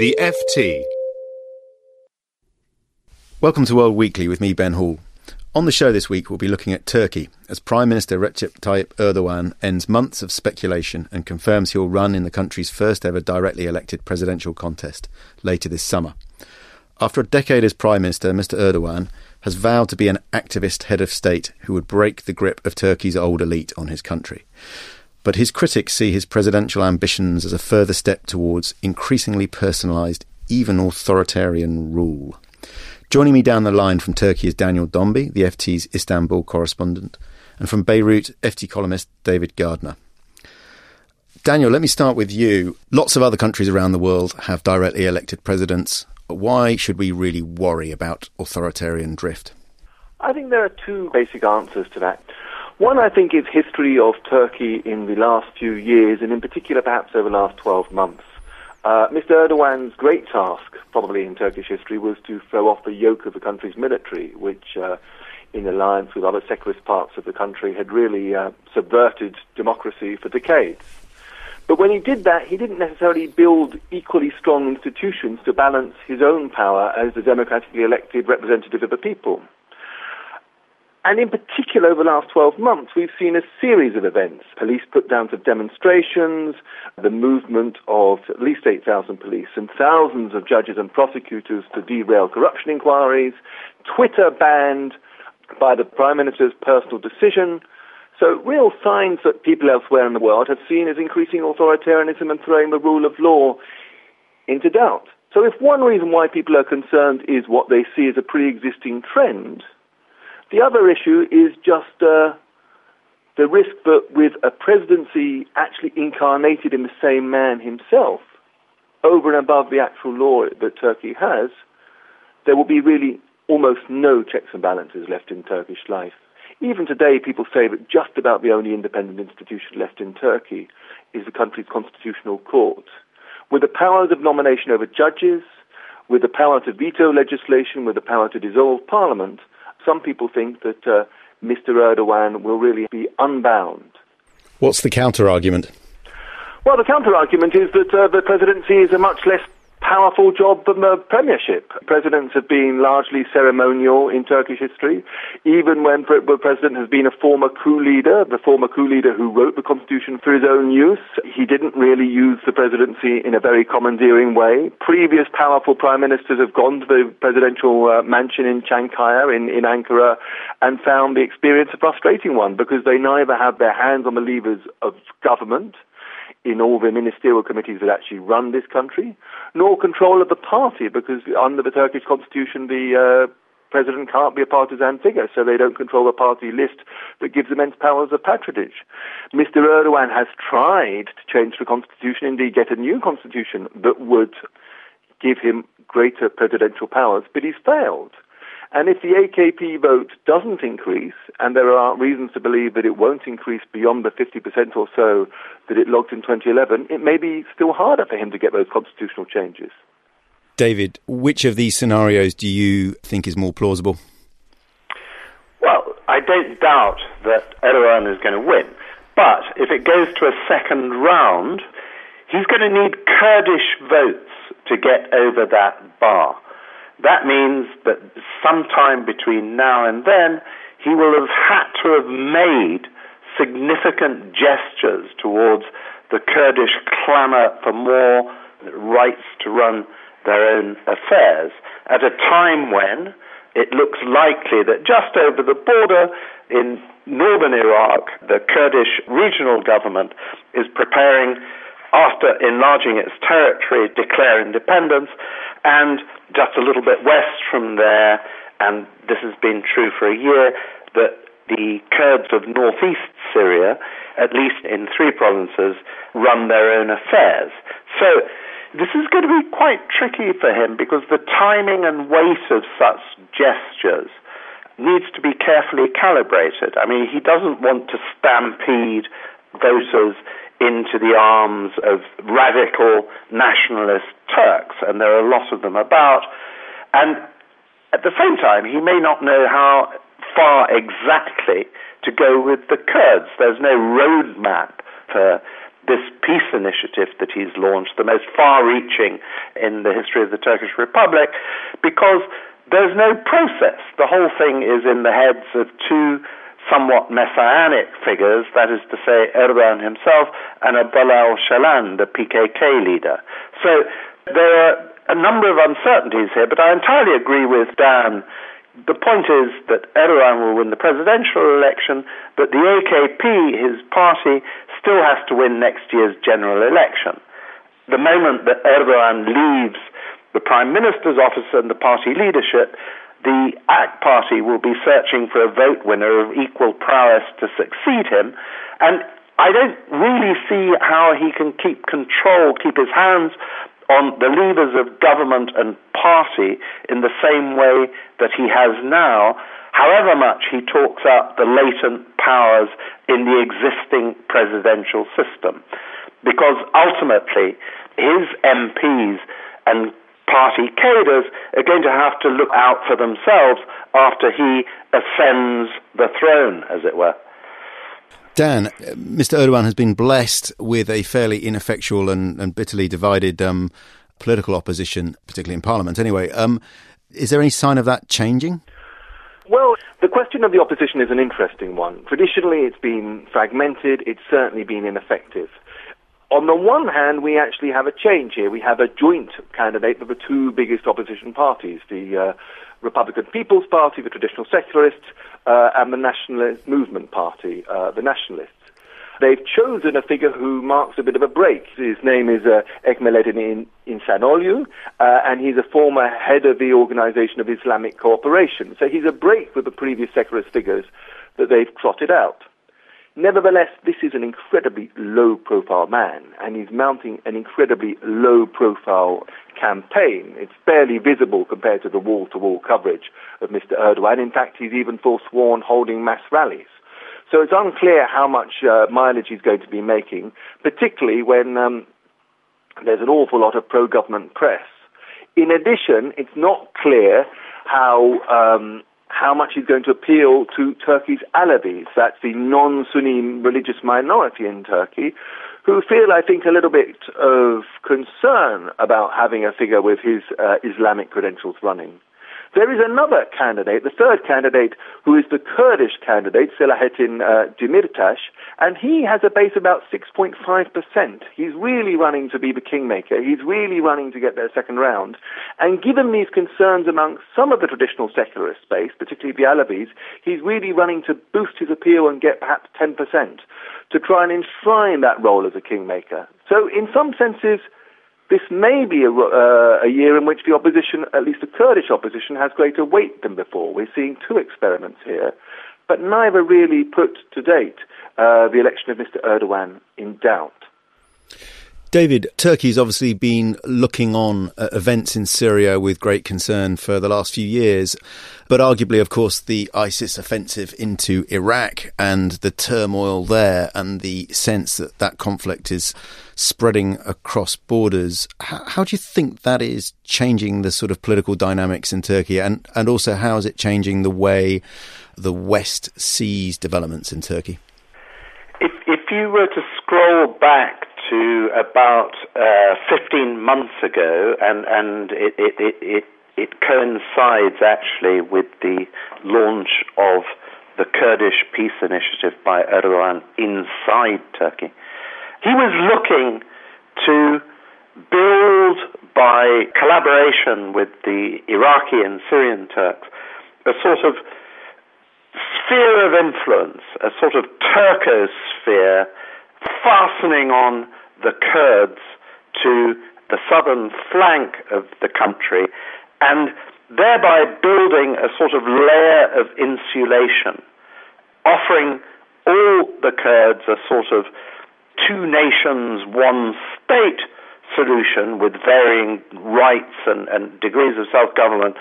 The FT. Welcome to World Weekly with me, Ben Hall. On the show this week, we'll be looking at Turkey as Prime Minister Recep Tayyip Erdogan ends months of speculation and confirms he'll run in the country's first ever directly elected presidential contest later this summer. After a decade as Prime Minister, Mr. Erdogan has vowed to be an activist head of state who would break the grip of Turkey's old elite on his country. But his critics see his presidential ambitions as a further step towards increasingly personalised, even authoritarian rule. Joining me down the line from Turkey is Daniel Dombey, the FT's Istanbul correspondent, and from Beirut, FT columnist David Gardner. Daniel, let me start with you. Lots of other countries around the world have directly elected presidents. Why should we really worry about authoritarian drift? I think there are two basic answers to that. One, I think, is history of Turkey in the last few years, and in particular, perhaps over the last 12 months. Uh, Mr. Erdogan's great task, probably in Turkish history, was to throw off the yoke of the country's military, which, uh, in alliance with other secularist parts of the country, had really uh, subverted democracy for decades. But when he did that, he didn't necessarily build equally strong institutions to balance his own power as the democratically elected representative of the people. And in particular, over the last 12 months, we've seen a series of events. Police put down of demonstrations, the movement of at least 8,000 police and thousands of judges and prosecutors to derail corruption inquiries, Twitter banned by the Prime Minister's personal decision. So real signs that people elsewhere in the world have seen as increasing authoritarianism and throwing the rule of law into doubt. So if one reason why people are concerned is what they see as a pre-existing trend, the other issue is just uh, the risk that with a presidency actually incarnated in the same man himself, over and above the actual law that Turkey has, there will be really almost no checks and balances left in Turkish life. Even today, people say that just about the only independent institution left in Turkey is the country's constitutional court. With the powers of nomination over judges, with the power to veto legislation, with the power to dissolve parliament, some people think that uh, Mr. Erdogan will really be unbound. What's the counter argument? Well, the counter argument is that uh, the presidency is a much less powerful job than the premiership. Presidents have been largely ceremonial in Turkish history. Even when the president has been a former coup leader, the former coup leader who wrote the constitution for his own use, he didn't really use the presidency in a very commandeering way. Previous powerful prime ministers have gone to the presidential uh, mansion in Çankaya in, in Ankara and found the experience a frustrating one because they neither have their hands on the levers of government in all the ministerial committees that actually run this country, nor control of the party, because under the Turkish constitution, the uh, president can't be a partisan figure, so they don't control the party list that gives immense powers of patronage. Mr. Erdogan has tried to change the constitution, indeed get a new constitution that would give him greater presidential powers, but he's failed. And if the AKP vote doesn't increase, and there are reasons to believe that it won't increase beyond the 50% or so that it logged in 2011, it may be still harder for him to get those constitutional changes. David, which of these scenarios do you think is more plausible? Well, I don't doubt that Erdogan is going to win. But if it goes to a second round, he's going to need Kurdish votes to get over that bar. That means that sometime between now and then, he will have had to have made significant gestures towards the Kurdish clamor for more rights to run their own affairs at a time when it looks likely that just over the border in northern Iraq, the Kurdish regional government is preparing, after enlarging its territory, declare independence, and just a little bit west from there, and this has been true for a year, that the Kurds of northeast Syria at least in three provinces, run their own affairs. So this is going to be quite tricky for him because the timing and weight of such gestures needs to be carefully calibrated. I mean, he doesn't want to stampede voters into the arms of radical nationalist Turks, and there are a lot of them about. And at the same time, he may not know how far exactly to go with the Kurds. There's no roadmap for this peace initiative that he's launched, the most far reaching in the history of the Turkish Republic, because there's no process. The whole thing is in the heads of two somewhat messianic figures, that is to say, Erdogan himself and Abdullah Öcalan, the PKK leader. So there are a number of uncertainties here, but I entirely agree with Dan. The point is that Erdogan will win the presidential election, but the AKP, his party, still has to win next year's general election. The moment that Erdogan leaves the Prime Minister's office and the party leadership, the AKP Party will be searching for a vote winner of equal prowess to succeed him. And I don't really see how he can keep control, keep his hands on the levers of government and party in the same way that he has now, however much he talks up the latent powers in the existing presidential system. Because ultimately, his MPs and party cadres are going to have to look out for themselves after he ascends the throne, as it were. Dan, Mr. Erdogan has been blessed with a fairly ineffectual and, and bitterly divided um, political opposition, particularly in Parliament. Anyway, um, is there any sign of that changing? Well, the question of the opposition is an interesting one. Traditionally, it's been fragmented, it's certainly been ineffective on the one hand, we actually have a change here. We have a joint candidate for the two biggest opposition parties, the uh, Republican People's Party, the traditional secularists, uh, and the Nationalist Movement Party, uh, the nationalists. They've chosen a figure who marks a bit of a break. His name is uh, Ekmeleddin İhsanoğlu, uh, and he's a former head of the Organization of Islamic Cooperation. So he's a break with the previous secularist figures that they've trotted out. Nevertheless, this is an incredibly low profile man, and he's mounting an incredibly low profile campaign. It's barely visible compared to the wall to wall coverage of Mr. Erdogan. In fact, he's even forsworn holding mass rallies. So it's unclear how much uh, mileage he's going to be making, particularly when um, there's an awful lot of pro government press. In addition, it's not clear how um, how much he's going to appeal to Turkey's Alevis, that's the non-Sunni religious minority in Turkey, who feel, I think, a little bit of concern about having a figure with his uh, Islamic credentials running. There is another candidate, the third candidate, who is the Kurdish candidate, Selahattin uh, Demirtas, and he has a base of about 6.5%. He's really running to be the kingmaker. He's really running to get their second round. And given these concerns among some of the traditional secularist base, particularly the Alevis, he's really running to boost his appeal and get perhaps 10% to try and enshrine that role as a kingmaker. So in some senses, this may be a, uh, a, year in which the opposition, at least the Kurdish opposition, has greater weight than before. We're seeing two experiments here, but neither really put to date uh, the election of Mr. Erdogan in doubt. David, Turkey's obviously been looking on at events in Syria with great concern for the last few years. But arguably, of course, the ISIS offensive into Iraq and the turmoil there and the sense that that conflict is spreading across borders. How, how do you think that is changing the sort of political dynamics in Turkey? And, and also, how is it changing the way the West sees developments in Turkey? If, if you were to scroll back to about uh, 15 months ago, and, and it, it, it, it, it coincides actually with the launch of the Kurdish peace initiative by Erdogan inside Turkey. He was looking to build by collaboration with the Iraqi and Syrian Turks a sort of sphere of influence, a sort of Turcosphere fastening on the Kurds to the southern flank of the country and thereby building a sort of layer of insulation, offering all the Kurds a sort of two nations, one state solution with varying rights and, and degrees of self government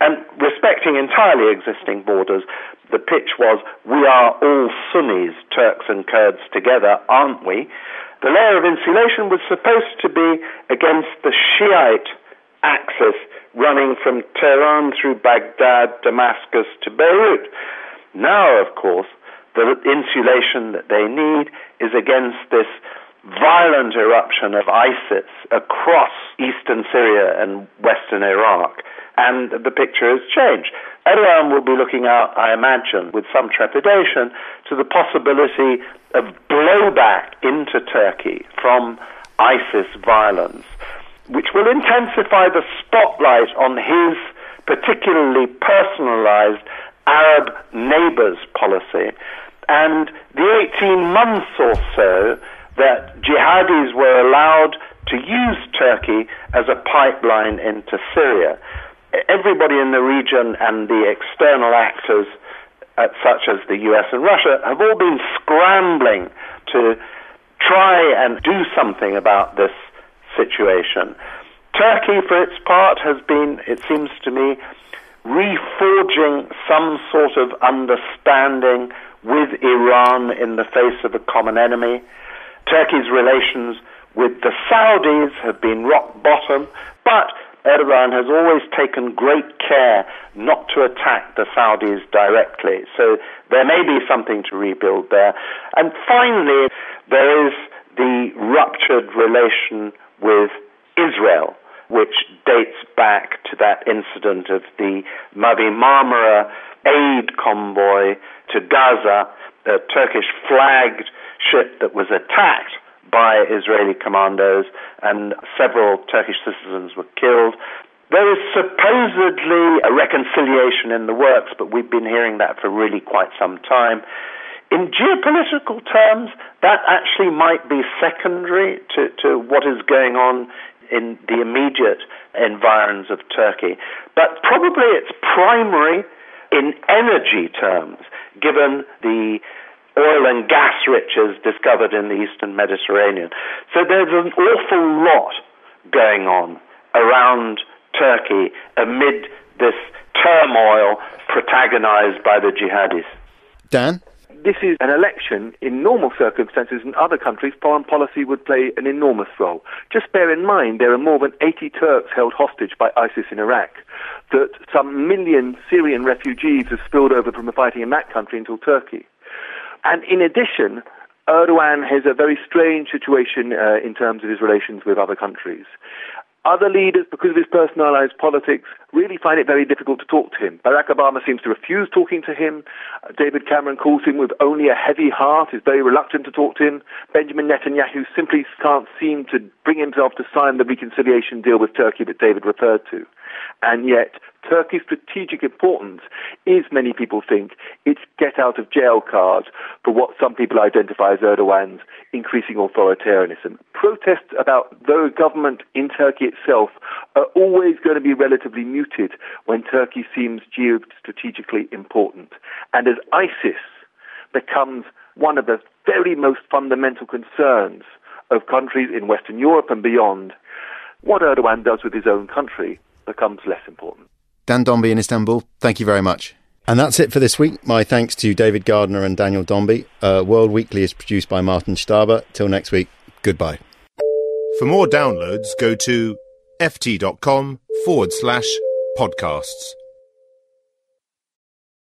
and respecting entirely existing borders. The pitch was, we are all Sunnis, Turks and Kurds together, aren't we? The layer of insulation was supposed to be against the Shiite axis running from Tehran through Baghdad, Damascus to Beirut. Now, of course, the insulation that they need is against this violent eruption of ISIS across eastern Syria and western Iraq. And the picture has changed. Erdogan will be looking out, I imagine, with some trepidation to the possibility of blowback into Turkey from ISIS violence, which will intensify the spotlight on his particularly personalized Arab neighbors policy. And the 18 months or so that jihadis were allowed to use Turkey as a pipeline into Syria. Everybody in the region and the external actors, uh, such as the US and Russia, have all been scrambling to try and do something about this situation. Turkey, for its part, has been, it seems to me, reforging some sort of understanding with Iran in the face of a common enemy. Turkey's relations with the Saudis have been rock bottom, but Erdogan has always taken great care not to attack the Saudis directly. So there may be something to rebuild there. And finally, there is the ruptured relation with Israel, which dates back to that incident of the Mavi Marmara aid convoy to Gaza, a Turkish flagged ship that was attacked by Israeli commandos and several Turkish citizens were killed. There is supposedly a reconciliation in the works, but we've been hearing that for really quite some time. In geopolitical terms, that actually might be secondary to, to what is going on in the immediate environs of Turkey. But probably it's primary in energy terms, given the oil and gas riches discovered in the eastern Mediterranean. So there's an awful lot going on around Turkey amid this turmoil protagonized by the jihadis. Dan? This is an election. In normal circumstances in other countries, foreign policy would play an enormous role. Just bear in mind there are more than 80 Turks held hostage by ISIS in Iraq, that some million Syrian refugees have spilled over from the fighting in that country into Turkey. And in addition, Erdogan has a very strange situation uh, in terms of his relations with other countries. Other leaders, because of his personalized politics, really find it very difficult to talk to him. Barack Obama seems to refuse talking to him. David Cameron calls him with only a heavy heart, is very reluctant to talk to him. Benjamin Netanyahu simply can't seem to bring himself to sign the reconciliation deal with Turkey that David referred to. And yet, Turkey's strategic importance is, many people think, its get out of jail card for what some people identify as Erdogan's increasing authoritarianism. Protests about the government in Turkey itself are always going to be relatively muted when Turkey seems geostrategically important. And as ISIS becomes one of the very most fundamental concerns of countries in Western Europe and beyond, what Erdogan does with his own country becomes less important. Dan Dombey in Istanbul, thank you very much. And that's it for this week. My thanks to David Gardner and Daniel Dombey. Uh, World Weekly is produced by Martin Staber. Till next week, goodbye. For more downloads, go to ft.com forward slash podcasts.